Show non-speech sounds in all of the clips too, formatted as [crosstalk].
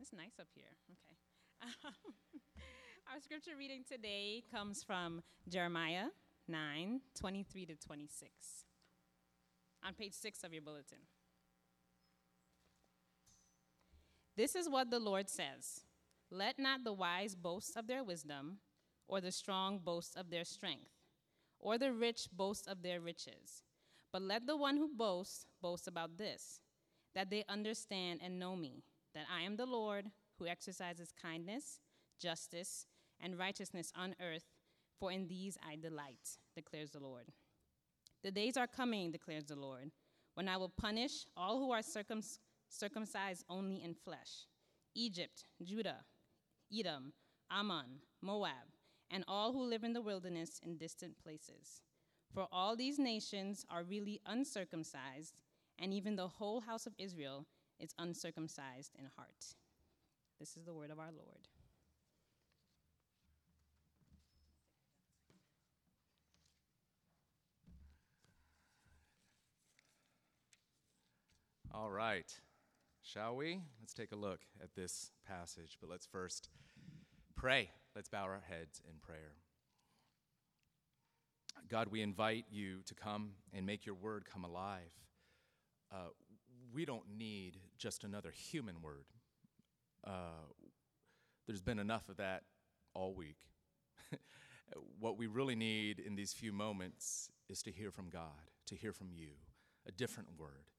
It's nice up here. Okay. [laughs] Our scripture reading today comes from Jeremiah 9 23 to 26 on page 6 of your bulletin. This is what the Lord says Let not the wise boast of their wisdom, or the strong boast of their strength, or the rich boast of their riches. But let the one who boasts boast about this, that they understand and know me, that I am the Lord who exercises kindness, justice, and righteousness on earth, for in these I delight, declares the Lord. The days are coming, declares the Lord, when I will punish all who are circumcised circumcised only in flesh Egypt, Judah, Edom, Ammon, Moab, and all who live in the wilderness in distant places. For all these nations are really uncircumcised, and even the whole house of Israel is uncircumcised in heart. This is the word of our Lord. All right. Shall we? Let's take a look at this passage, but let's first pray. Let's bow our heads in prayer. God, we invite you to come and make your word come alive. Uh, we don't need just another human word. Uh, there's been enough of that all week. [laughs] what we really need in these few moments is to hear from God, to hear from you, a different word,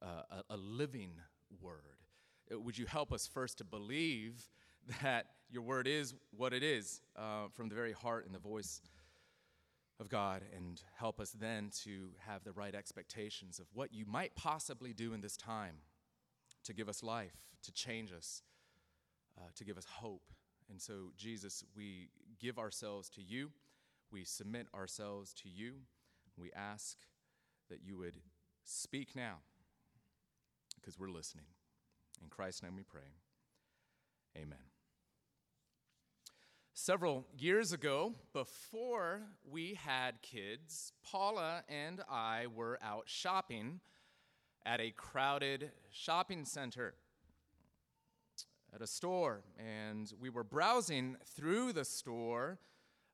uh, a, a living word. Uh, would you help us first to believe [laughs] that your word is what it is uh, from the very heart and the voice of God, and help us then to have the right expectations of what you might possibly do in this time to give us life, to change us, uh, to give us hope. And so, Jesus, we give ourselves to you, we submit ourselves to you, we ask that you would speak now because we're listening. In Christ's name we pray. Amen. Several years ago, before we had kids, Paula and I were out shopping at a crowded shopping center at a store, and we were browsing through the store,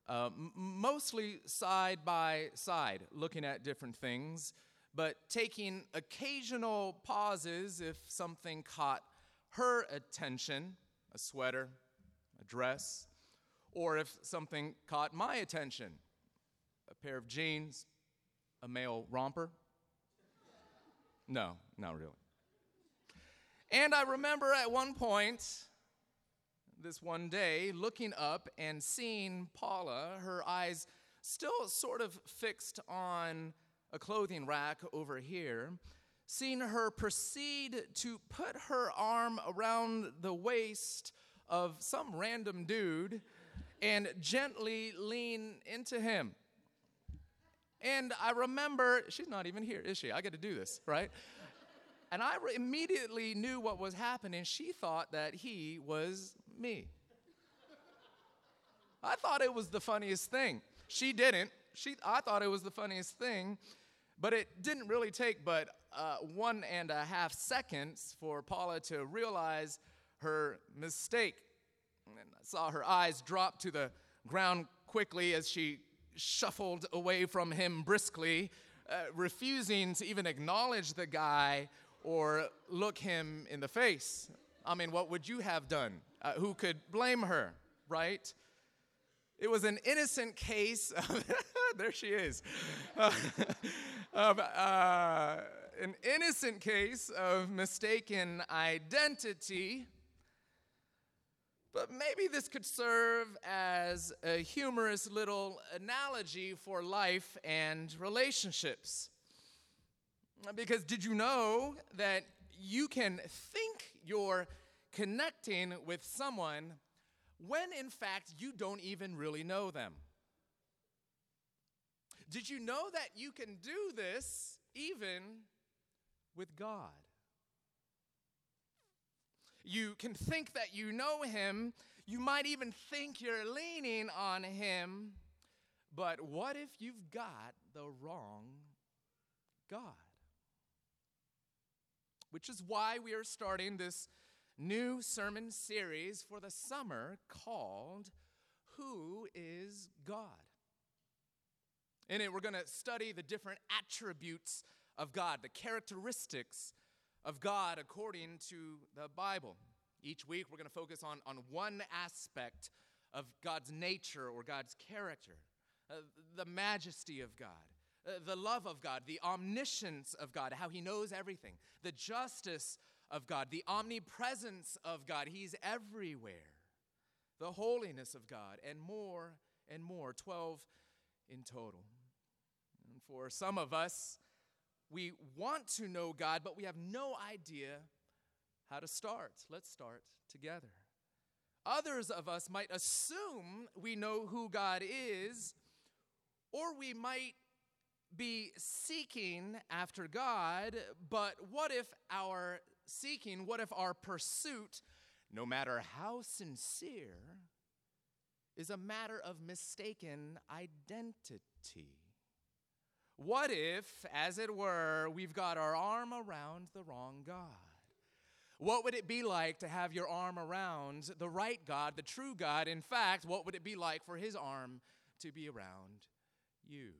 uh, mostly side by side, looking at different things but taking occasional pauses if something caught her attention a sweater, a dress, or if something caught my attention a pair of jeans, a male romper. No, not really. And I remember at one point, this one day, looking up and seeing Paula, her eyes still sort of fixed on a clothing rack over here, seeing her proceed to put her arm around the waist of some random dude and gently lean into him. And I remember, she's not even here, is she? I got to do this, right? [laughs] And I re- immediately knew what was happening. She thought that he was me. I thought it was the funniest thing. She didn't. She, I thought it was the funniest thing. But it didn't really take but uh, one and a half seconds for Paula to realize her mistake. And I saw her eyes drop to the ground quickly as she shuffled away from him briskly, uh, refusing to even acknowledge the guy or look him in the face. I mean, what would you have done? Uh, who could blame her, right? It was an innocent case. Of [laughs] there she is. [laughs] Uh, of an innocent case of mistaken identity. But maybe this could serve as a humorous little analogy for life and relationships. Because did you know that you can think you're connecting with someone when in fact you don't even really know them? Did you know that you can do this even with God? You can think that you know Him. You might even think you're leaning on Him. But what if you've got the wrong God? Which is why we are starting this new sermon series for the summer called Who is God? In it, we're going to study the different attributes of God, the characteristics of God according to the Bible. Each week, we're going to focus on, on one aspect of God's nature or God's character uh, the majesty of God, uh, the love of God, the omniscience of God, how He knows everything, the justice of God, the omnipresence of God. He's everywhere, the holiness of God, and more and more. 12 in total. And for some of us, we want to know God, but we have no idea how to start. Let's start together. Others of us might assume we know who God is, or we might be seeking after God, but what if our seeking, what if our pursuit, no matter how sincere, is a matter of mistaken identity? What if, as it were, we've got our arm around the wrong God? What would it be like to have your arm around the right God, the true God? In fact, what would it be like for his arm to be around you?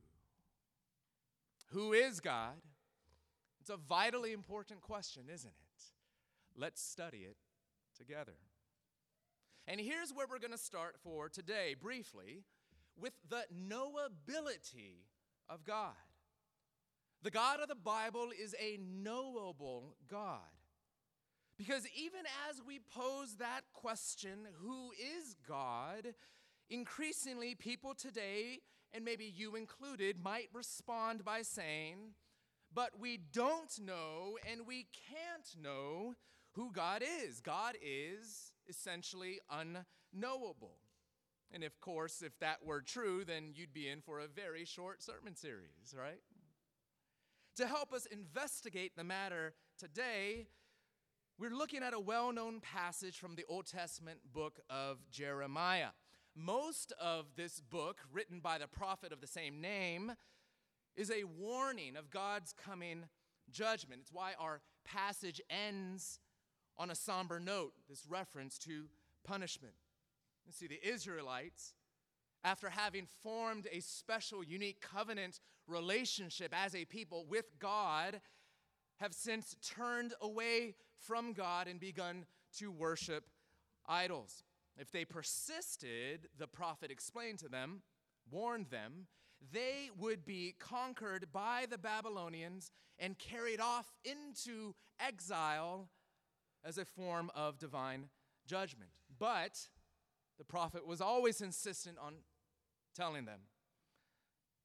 Who is God? It's a vitally important question, isn't it? Let's study it together. And here's where we're going to start for today, briefly, with the knowability of God. The God of the Bible is a knowable God. Because even as we pose that question, who is God, increasingly people today, and maybe you included, might respond by saying, but we don't know and we can't know who God is. God is essentially unknowable. And of course, if that were true, then you'd be in for a very short sermon series, right? To help us investigate the matter today, we're looking at a well known passage from the Old Testament book of Jeremiah. Most of this book, written by the prophet of the same name, is a warning of God's coming judgment. It's why our passage ends on a somber note, this reference to punishment. You see, the Israelites, after having formed a special, unique covenant relationship as a people with God, have since turned away from God and begun to worship idols. If they persisted, the prophet explained to them, warned them, they would be conquered by the Babylonians and carried off into exile as a form of divine judgment. But the prophet was always insistent on telling them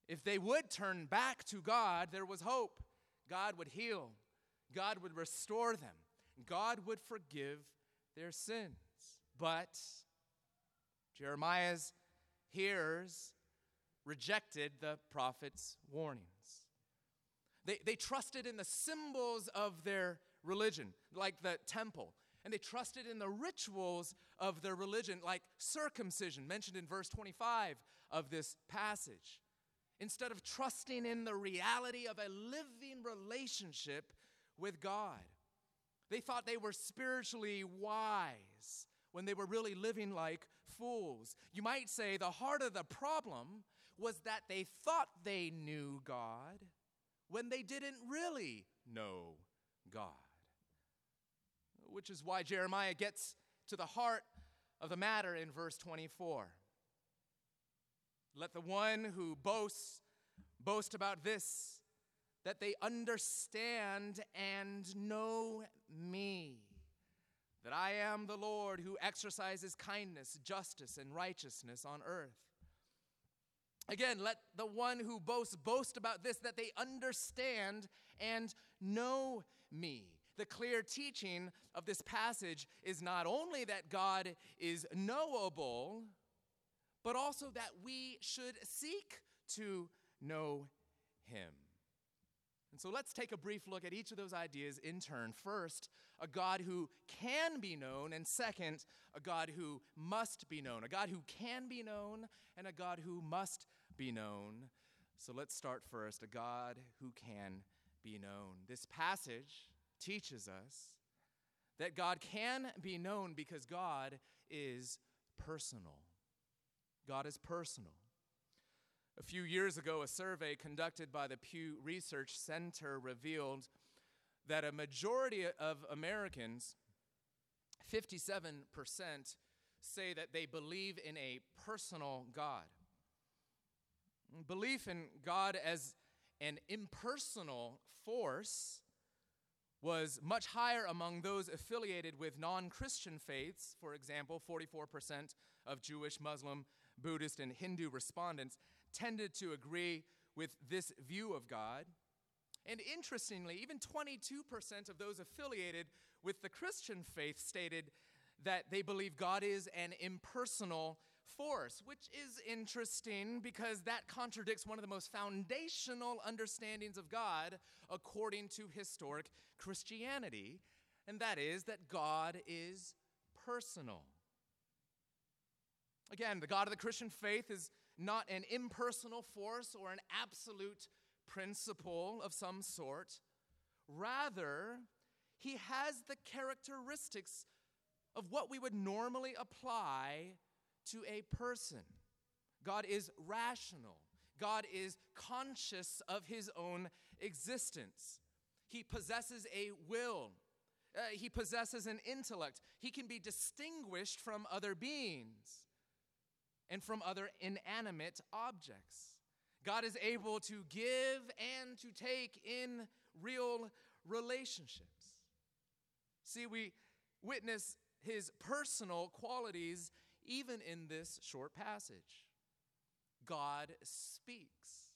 if they would turn back to God, there was hope. God would heal, God would restore them, God would forgive their sins. But Jeremiah's hearers rejected the prophet's warnings. They, they trusted in the symbols of their religion, like the temple, and they trusted in the rituals of their religion, like circumcision, mentioned in verse 25 of this passage, instead of trusting in the reality of a living relationship with God. They thought they were spiritually wise when they were really living like fools. You might say the heart of the problem was that they thought they knew God when they didn't really know God. Which is why Jeremiah gets to the heart of the matter in verse 24. Let the one who boasts boast about this, that they understand and know me that I am the Lord who exercises kindness, justice, and righteousness on earth. Again, let the one who boasts boast about this, that they understand and know me. The clear teaching of this passage is not only that God is knowable, but also that we should seek to know him. And so let's take a brief look at each of those ideas in turn. First, a God who can be known, and second, a God who must be known. A God who can be known, and a God who must be known. So let's start first a God who can be known. This passage teaches us that God can be known because God is personal. God is personal. A few years ago, a survey conducted by the Pew Research Center revealed that a majority of Americans, 57%, say that they believe in a personal God. Belief in God as an impersonal force was much higher among those affiliated with non Christian faiths. For example, 44% of Jewish, Muslim, Buddhist, and Hindu respondents tended to agree with this view of God. And interestingly, even 22% of those affiliated with the Christian faith stated that they believe God is an impersonal force, which is interesting because that contradicts one of the most foundational understandings of God according to historic Christianity, and that is that God is personal. Again, the God of the Christian faith is not an impersonal force or an absolute principle of some sort. Rather, he has the characteristics of what we would normally apply to a person. God is rational. God is conscious of his own existence. He possesses a will. Uh, he possesses an intellect. He can be distinguished from other beings and from other inanimate objects. God is able to give and to take in real relationships. See, we witness his personal qualities even in this short passage. God speaks.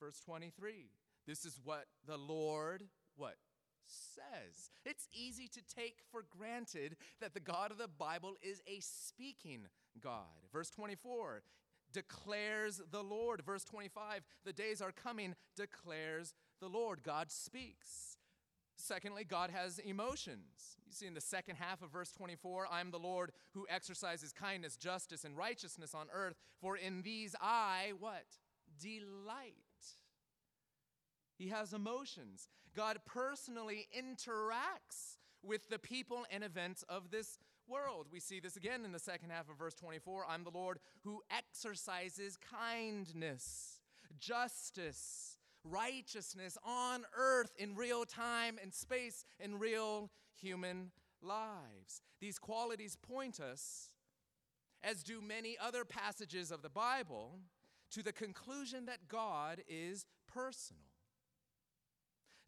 Verse 23. This is what the Lord what says. It's easy to take for granted that the God of the Bible is a speaking God. Verse 24 declares the Lord. Verse 25, the days are coming, declares the Lord. God speaks. Secondly, God has emotions. You see in the second half of verse 24, I'm the Lord who exercises kindness, justice, and righteousness on earth, for in these I, what? Delight. He has emotions. God personally interacts with the people and events of this world. We see this again in the second half of verse 24. I'm the Lord who exercises kindness, justice, righteousness on earth in real time and space in real human lives. These qualities point us, as do many other passages of the Bible, to the conclusion that God is personal.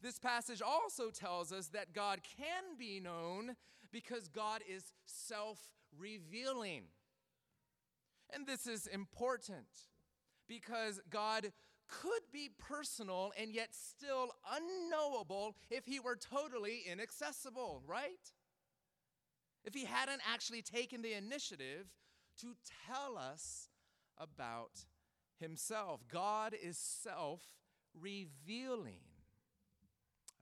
This passage also tells us that God can be known because God is self revealing. And this is important because God could be personal and yet still unknowable if he were totally inaccessible, right? If he hadn't actually taken the initiative to tell us about himself. God is self revealing.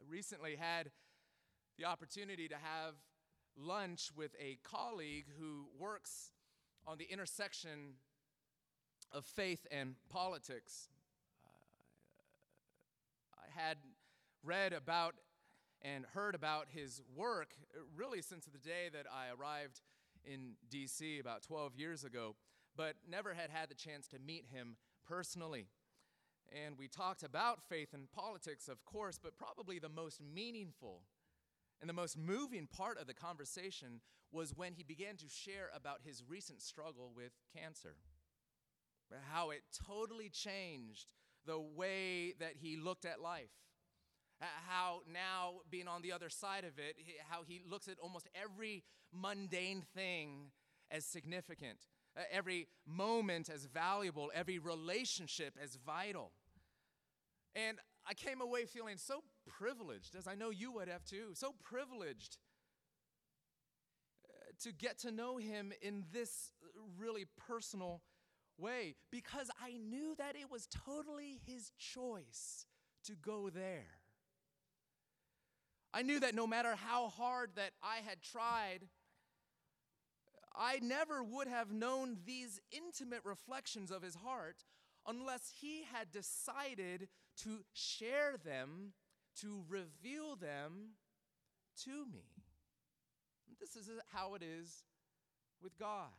I recently had the opportunity to have lunch with a colleague who works on the intersection of faith and politics. Uh, I had read about and heard about his work really since the day that I arrived in DC about 12 years ago, but never had had the chance to meet him personally. And we talked about faith and politics, of course, but probably the most meaningful and the most moving part of the conversation was when he began to share about his recent struggle with cancer. How it totally changed the way that he looked at life. How now, being on the other side of it, how he looks at almost every mundane thing as significant, every moment as valuable, every relationship as vital. And I came away feeling so privileged, as I know you would have too, so privileged uh, to get to know him in this really personal way because I knew that it was totally his choice to go there. I knew that no matter how hard that I had tried, I never would have known these intimate reflections of his heart unless he had decided to share them, to reveal them to me. This is how it is with God.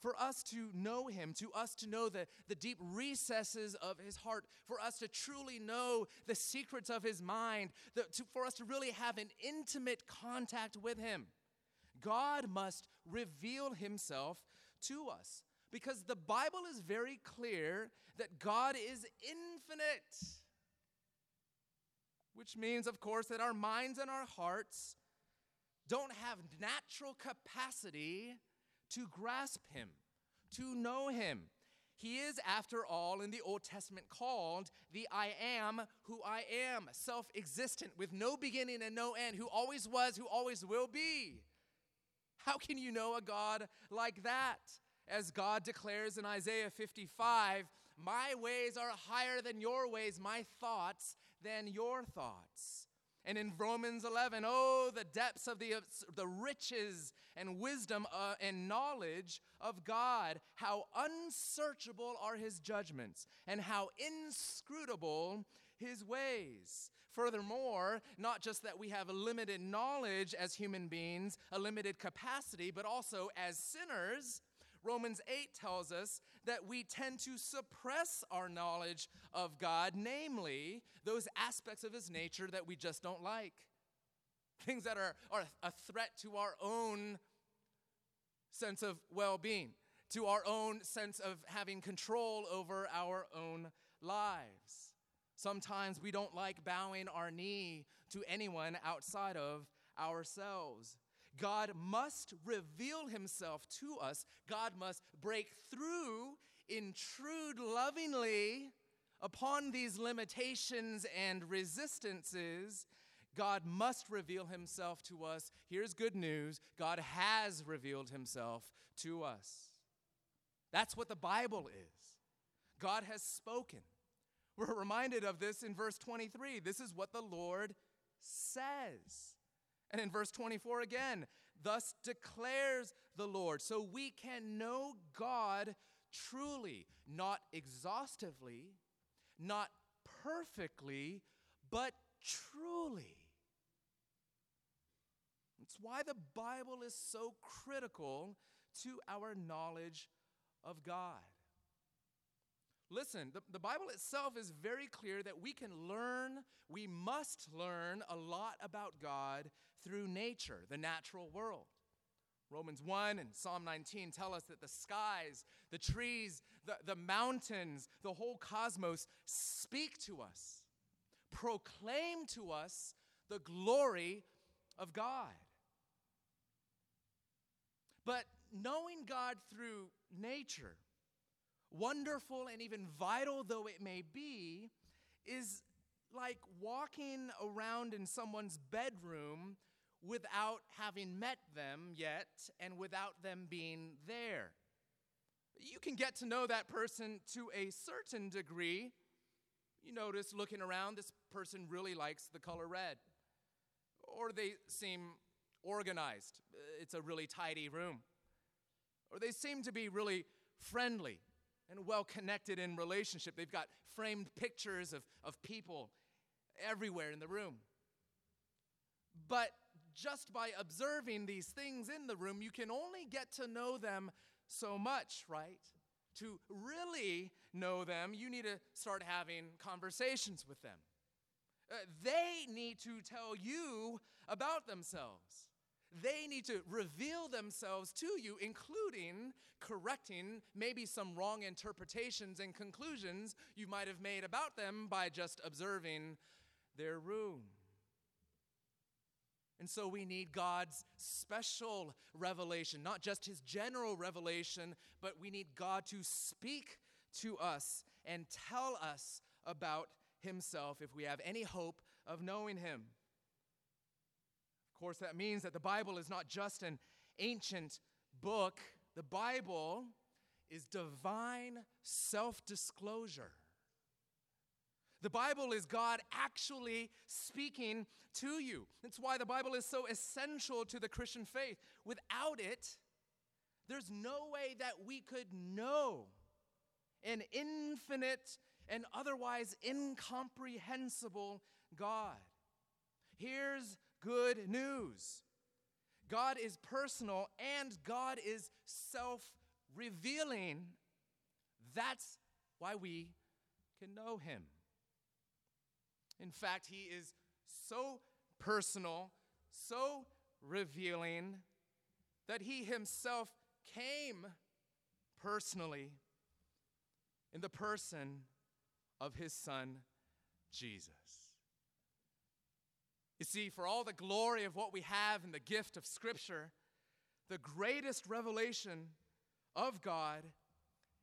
For us to know Him, to us to know the, the deep recesses of His heart, for us to truly know the secrets of His mind, the, to, for us to really have an intimate contact with Him, God must reveal Himself to us. Because the Bible is very clear that God is infinite. Which means, of course, that our minds and our hearts don't have natural capacity to grasp him, to know him. He is, after all, in the Old Testament called the I am who I am, self existent, with no beginning and no end, who always was, who always will be. How can you know a God like that? As God declares in Isaiah 55, my ways are higher than your ways, my thoughts than your thoughts. And in Romans 11, oh, the depths of the, the riches and wisdom uh, and knowledge of God. How unsearchable are his judgments, and how inscrutable his ways. Furthermore, not just that we have a limited knowledge as human beings, a limited capacity, but also as sinners, Romans 8 tells us that we tend to suppress our knowledge of God, namely those aspects of his nature that we just don't like. Things that are, are a threat to our own sense of well being, to our own sense of having control over our own lives. Sometimes we don't like bowing our knee to anyone outside of ourselves. God must reveal himself to us. God must break through, intrude lovingly upon these limitations and resistances. God must reveal himself to us. Here's good news God has revealed himself to us. That's what the Bible is. God has spoken. We're reminded of this in verse 23. This is what the Lord says. And in verse 24 again, thus declares the Lord. So we can know God truly, not exhaustively, not perfectly, but truly. It's why the Bible is so critical to our knowledge of God. Listen, the, the Bible itself is very clear that we can learn, we must learn a lot about God through nature, the natural world. Romans 1 and Psalm 19 tell us that the skies, the trees, the, the mountains, the whole cosmos speak to us, proclaim to us the glory of God. But knowing God through nature, wonderful and even vital though it may be, is like walking around in someone's bedroom without having met them yet and without them being there. You can get to know that person to a certain degree. You notice looking around, this person really likes the color red, or they seem organized. It's a really tidy room. Or they seem to be really friendly and well connected in relationship. They've got framed pictures of, of people everywhere in the room. But just by observing these things in the room, you can only get to know them so much, right? To really know them, you need to start having conversations with them. Uh, they need to tell you about themselves. They need to reveal themselves to you, including correcting maybe some wrong interpretations and conclusions you might have made about them by just observing their room. And so we need God's special revelation, not just his general revelation, but we need God to speak to us and tell us about himself if we have any hope of knowing him. Of course, that means that the Bible is not just an ancient book, the Bible is divine self disclosure. The Bible is God actually speaking to you. That's why the Bible is so essential to the Christian faith. Without it, there's no way that we could know an infinite and otherwise incomprehensible God. Here's good news God is personal and God is self revealing. That's why we can know him. In fact, he is so personal, so revealing, that he himself came personally in the person of his son, Jesus. You see, for all the glory of what we have in the gift of Scripture, the greatest revelation of God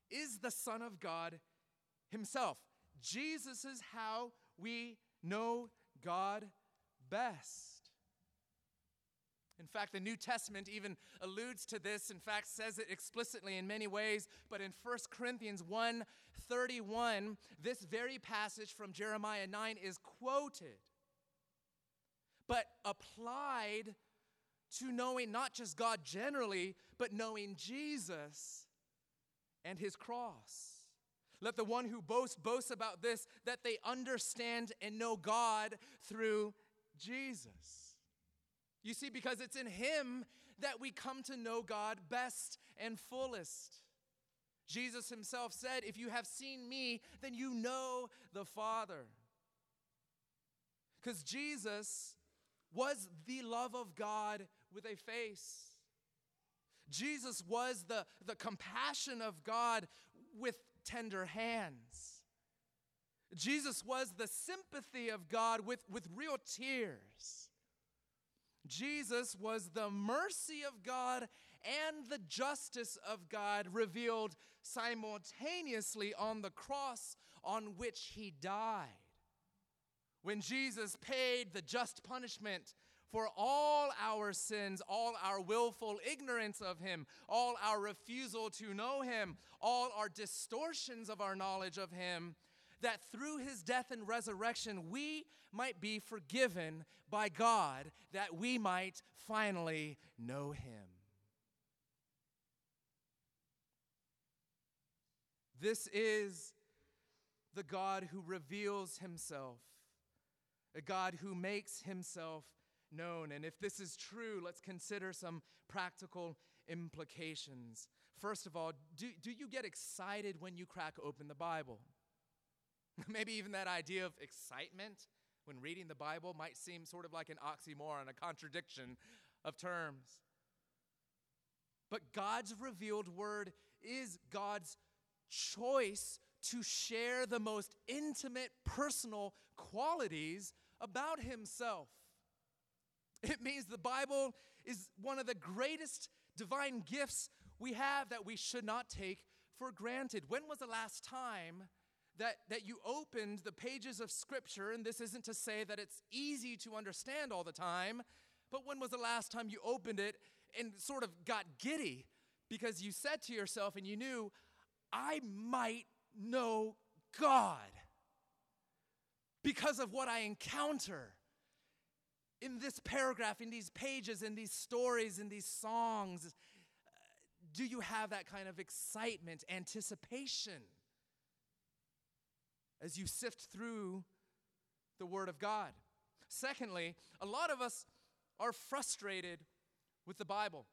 is the Son of God Himself. Jesus is how we know God best. In fact, the New Testament even alludes to this, in fact, says it explicitly in many ways, but in 1 Corinthians 1 31, this very passage from Jeremiah 9 is quoted, but applied to knowing not just God generally, but knowing Jesus and his cross. Let the one who boasts boast about this, that they understand and know God through Jesus. You see, because it's in Him that we come to know God best and fullest. Jesus Himself said, If you have seen me, then you know the Father. Because Jesus was the love of God with a face. Jesus was the, the compassion of God with tender hands. Jesus was the sympathy of God with, with real tears. Jesus was the mercy of God and the justice of God revealed simultaneously on the cross on which he died. When Jesus paid the just punishment for all our sins, all our willful ignorance of Him, all our refusal to know Him, all our distortions of our knowledge of Him, that through His death and resurrection we might be forgiven by God, that we might finally know Him. This is the God who reveals Himself, a God who makes Himself known. And if this is true, let's consider some practical implications. First of all, do, do you get excited when you crack open the Bible? [laughs] Maybe even that idea of excitement when reading the Bible might seem sort of like an oxymoron, a contradiction of terms. But God's revealed word is God's choice to share the most intimate personal qualities about himself. It means the Bible is one of the greatest divine gifts we have that we should not take for granted. When was the last time that, that you opened the pages of Scripture? And this isn't to say that it's easy to understand all the time, but when was the last time you opened it and sort of got giddy because you said to yourself and you knew, I might know God because of what I encounter? In this paragraph, in these pages, in these stories, in these songs, do you have that kind of excitement, anticipation as you sift through the Word of God? Secondly, a lot of us are frustrated with the Bible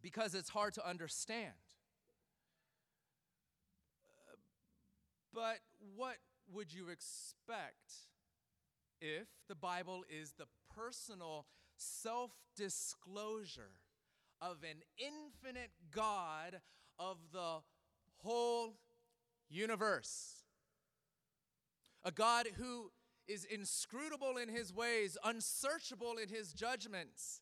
because it's hard to understand. But what would you expect if the Bible is the personal self disclosure of an infinite God of the whole universe. A God who is inscrutable in his ways, unsearchable in his judgments,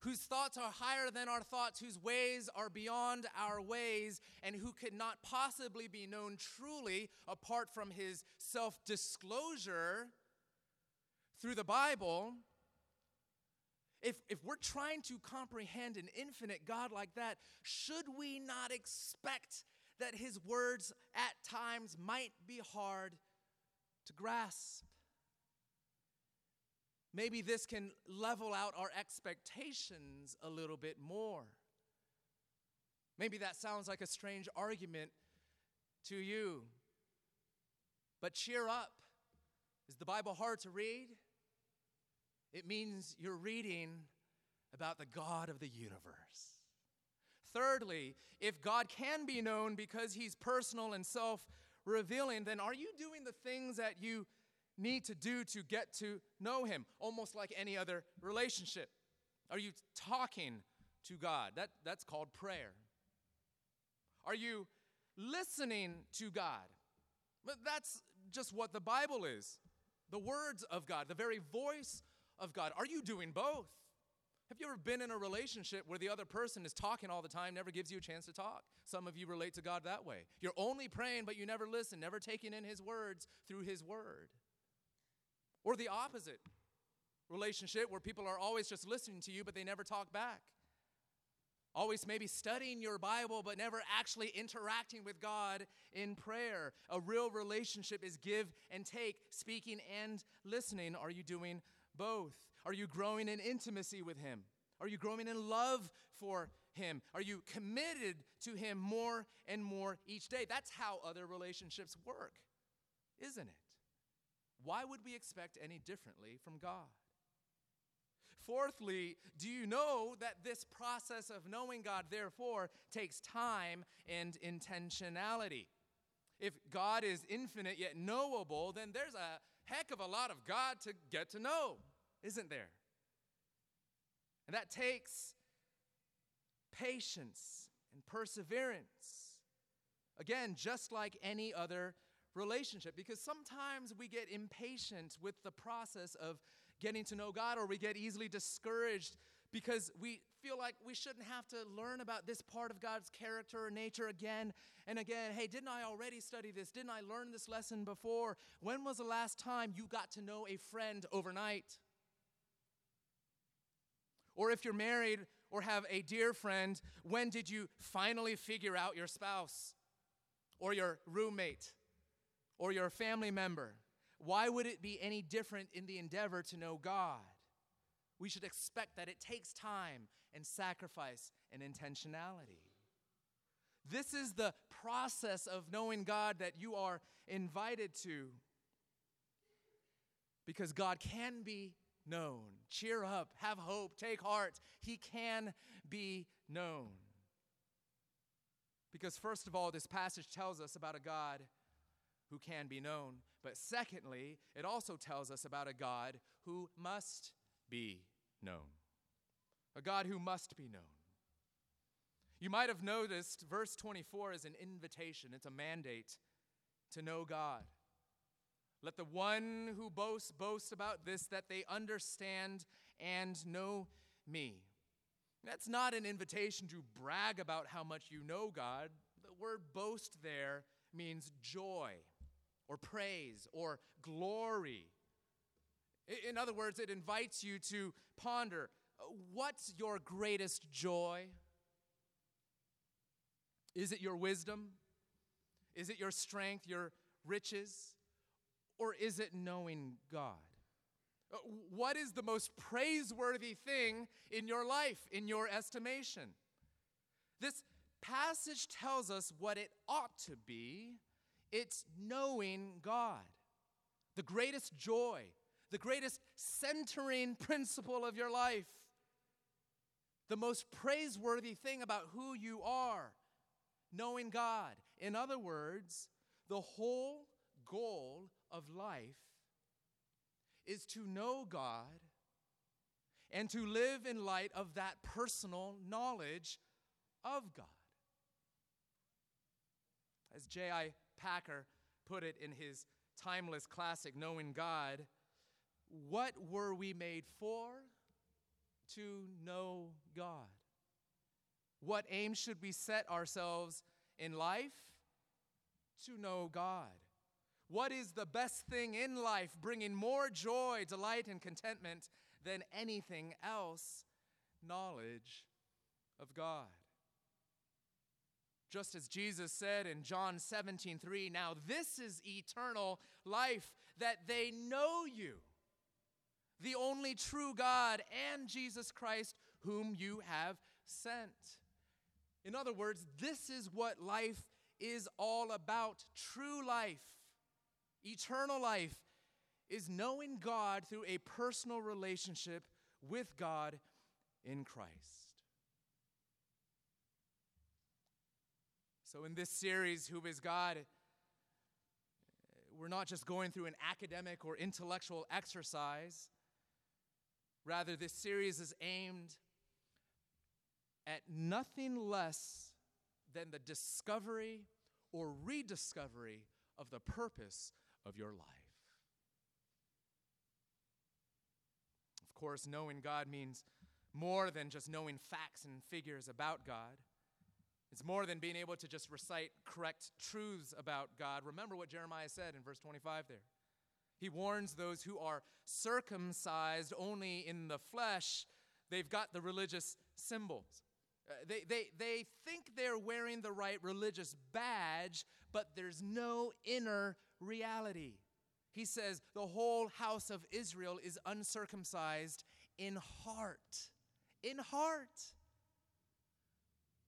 whose thoughts are higher than our thoughts, whose ways are beyond our ways, and who could not possibly be known truly apart from his self disclosure through the Bible, if, if we're trying to comprehend an infinite God like that, should we not expect that his words at times might be hard to grasp? Maybe this can level out our expectations a little bit more. Maybe that sounds like a strange argument to you. But cheer up. Is the Bible hard to read? It means you're reading about the God of the universe. Thirdly, if God can be known because he's personal and self revealing, then are you doing the things that you need to do to get to know him, almost like any other relationship? Are you talking to God? That, that's called prayer. Are you listening to God? But that's just what the Bible is the words of God, the very voice of God. Are you doing both? Have you ever been in a relationship where the other person is talking all the time, never gives you a chance to talk? Some of you relate to God that way. You're only praying, but you never listen, never taking in His words through His word. Or the opposite relationship where people are always just listening to you, but they never talk back. Always maybe studying your Bible, but never actually interacting with God in prayer. A real relationship is give and take, speaking and listening. Are you doing both? Are you growing in intimacy with Him? Are you growing in love for Him? Are you committed to Him more and more each day? That's how other relationships work, isn't it? Why would we expect any differently from God? Fourthly, do you know that this process of knowing God, therefore, takes time and intentionality? If God is infinite yet knowable, then there's a heck of a lot of God to get to know, isn't there? And that takes patience and perseverance. Again, just like any other relationship, because sometimes we get impatient with the process of getting to know God, or we get easily discouraged because we feel like we shouldn't have to learn about this part of God's character or nature again and again. Hey, didn't I already study this? Didn't I learn this lesson before? When was the last time you got to know a friend overnight? Or if you're married or have a dear friend, when did you finally figure out your spouse or your roommate or your family member? Why would it be any different in the endeavor to know God? We should expect that it takes time and sacrifice and intentionality. This is the process of knowing God that you are invited to because God can be known. Cheer up, have hope, take heart. He can be known. Because, first of all, this passage tells us about a God who can be known. But secondly, it also tells us about a God who must be known. A God who must be known. You might have noticed verse 24 is an invitation, it's a mandate to know God. Let the one who boasts boast about this, that they understand and know me. That's not an invitation to brag about how much you know God. The word boast there means joy or praise or glory. In other words, it invites you to ponder uh, what's your greatest joy? Is it your wisdom? Is it your strength, your riches? Or is it knowing God? Uh, what is the most praiseworthy thing in your life, in your estimation? This passage tells us what it ought to be it's knowing God. The greatest joy, the greatest centering principle of your life, the most praiseworthy thing about who you are, knowing God. In other words, the whole goal of life is to know God and to live in light of that personal knowledge of God. As J.I. Packer put it in his timeless classic, Knowing God, what were we made for? To know God. What aim should we set ourselves in life? To know God. What is the best thing in life, bringing more joy, delight, and contentment than anything else? Knowledge of God. Just as Jesus said in John 17, 3, now this is eternal life, that they know you, the only true God, and Jesus Christ, whom you have sent. In other words, this is what life is all about. True life, eternal life, is knowing God through a personal relationship with God in Christ. So, in this series, Who is God? We're not just going through an academic or intellectual exercise. Rather, this series is aimed at nothing less than the discovery or rediscovery of the purpose of your life. Of course, knowing God means more than just knowing facts and figures about God. It's more than being able to just recite correct truths about God. Remember what Jeremiah said in verse 25 there. He warns those who are circumcised only in the flesh, they've got the religious symbols. Uh, they, they, they think they're wearing the right religious badge, but there's no inner reality. He says the whole house of Israel is uncircumcised in heart. In heart.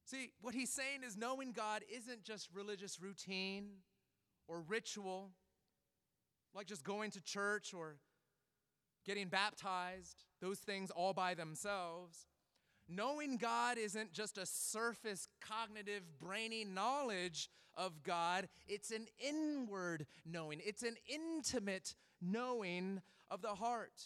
See, what he's saying is knowing God isn't just religious routine or ritual, like just going to church or getting baptized, those things all by themselves. Knowing God isn't just a surface cognitive brainy knowledge of God, it's an inward knowing, it's an intimate knowing of the heart.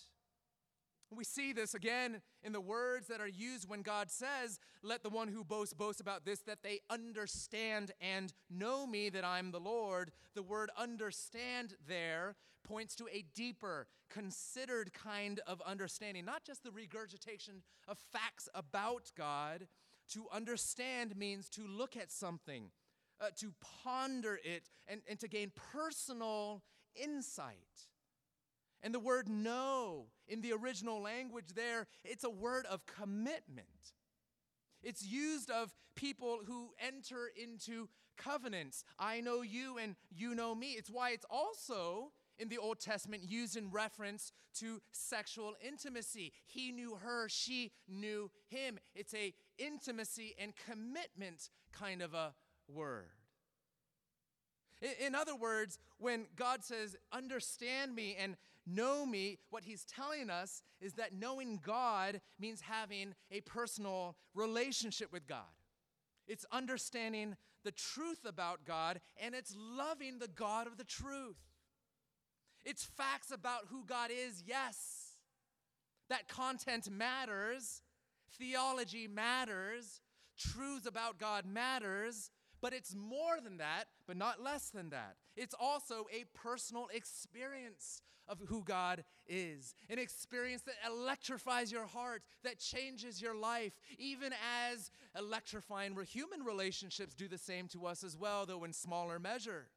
We see this again in the words that are used when God says, Let the one who boasts boast about this, that they understand and know me, that I'm the Lord. The word understand there points to a deeper, considered kind of understanding, not just the regurgitation of facts about God. To understand means to look at something, uh, to ponder it, and, and to gain personal insight. And the word know in the original language there, it's a word of commitment. It's used of people who enter into covenants. I know you and you know me. It's why it's also in the Old Testament used in reference to sexual intimacy. He knew her, she knew him. It's a intimacy and commitment kind of a word. In other words, when God says, understand me and know me, what he's telling us is that knowing God means having a personal relationship with God. It's understanding the truth about God and it's loving the God of the truth. It's facts about who God is, yes. That content matters, theology matters, truths about God matters, but it's more than that, but not less than that. It's also a personal experience of who God is, an experience that electrifies your heart, that changes your life, even as electrifying human relationships do the same to us as well, though in smaller measure.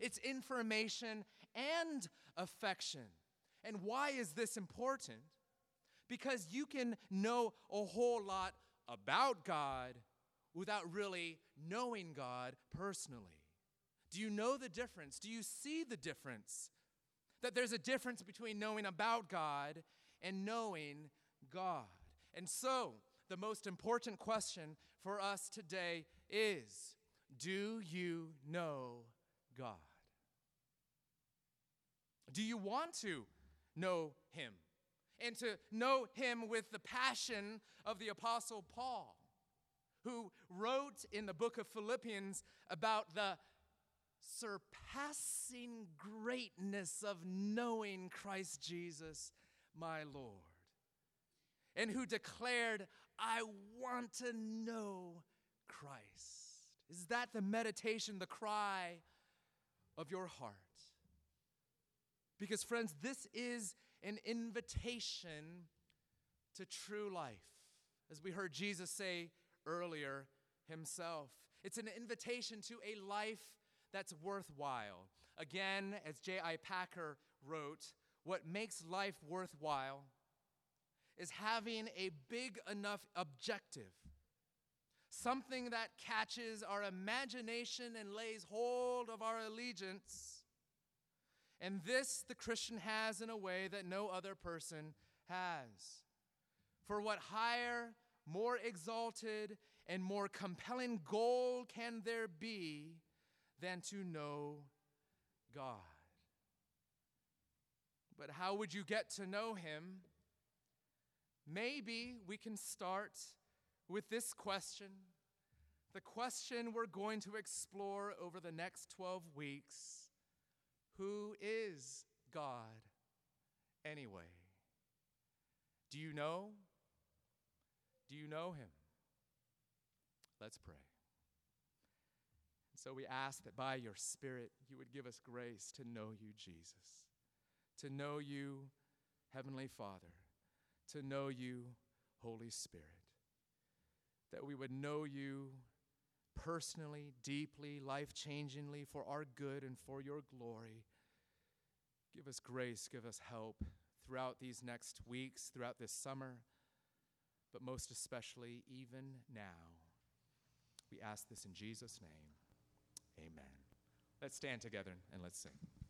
It's information and affection. And why is this important? Because you can know a whole lot about God without really knowing God personally. Do you know the difference? Do you see the difference? That there's a difference between knowing about God and knowing God. And so, the most important question for us today is Do you know God? Do you want to know Him? And to know Him with the passion of the Apostle Paul, who wrote in the book of Philippians about the surpassing greatness of knowing Christ Jesus, my Lord, and who declared, I want to know Christ. Is that the meditation, the cry of your heart? Because, friends, this is an invitation to true life. As we heard Jesus say earlier himself, it's an invitation to a life that's worthwhile. Again, as J.I. Packer wrote, what makes life worthwhile is having a big enough objective, something that catches our imagination and lays hold of our allegiance. And this the Christian has in a way that no other person has. For what higher, more exalted, and more compelling goal can there be than to know God. But how would you get to know Him? maybe we can start with this question. The question we're going to explore over the next 12 weeks Who is God anyway? Do you know? Do you know him? Let's pray. So we ask that by your Spirit you would give us grace to know you, Jesus, to know you, Heavenly Father, to know you, Holy Spirit, that we would know you personally, deeply, life changingly for our good and for your glory. Give us grace, give us help throughout these next weeks, throughout this summer, but most especially even now. We ask this in Jesus' name. Amen. Let's stand together and let's sing.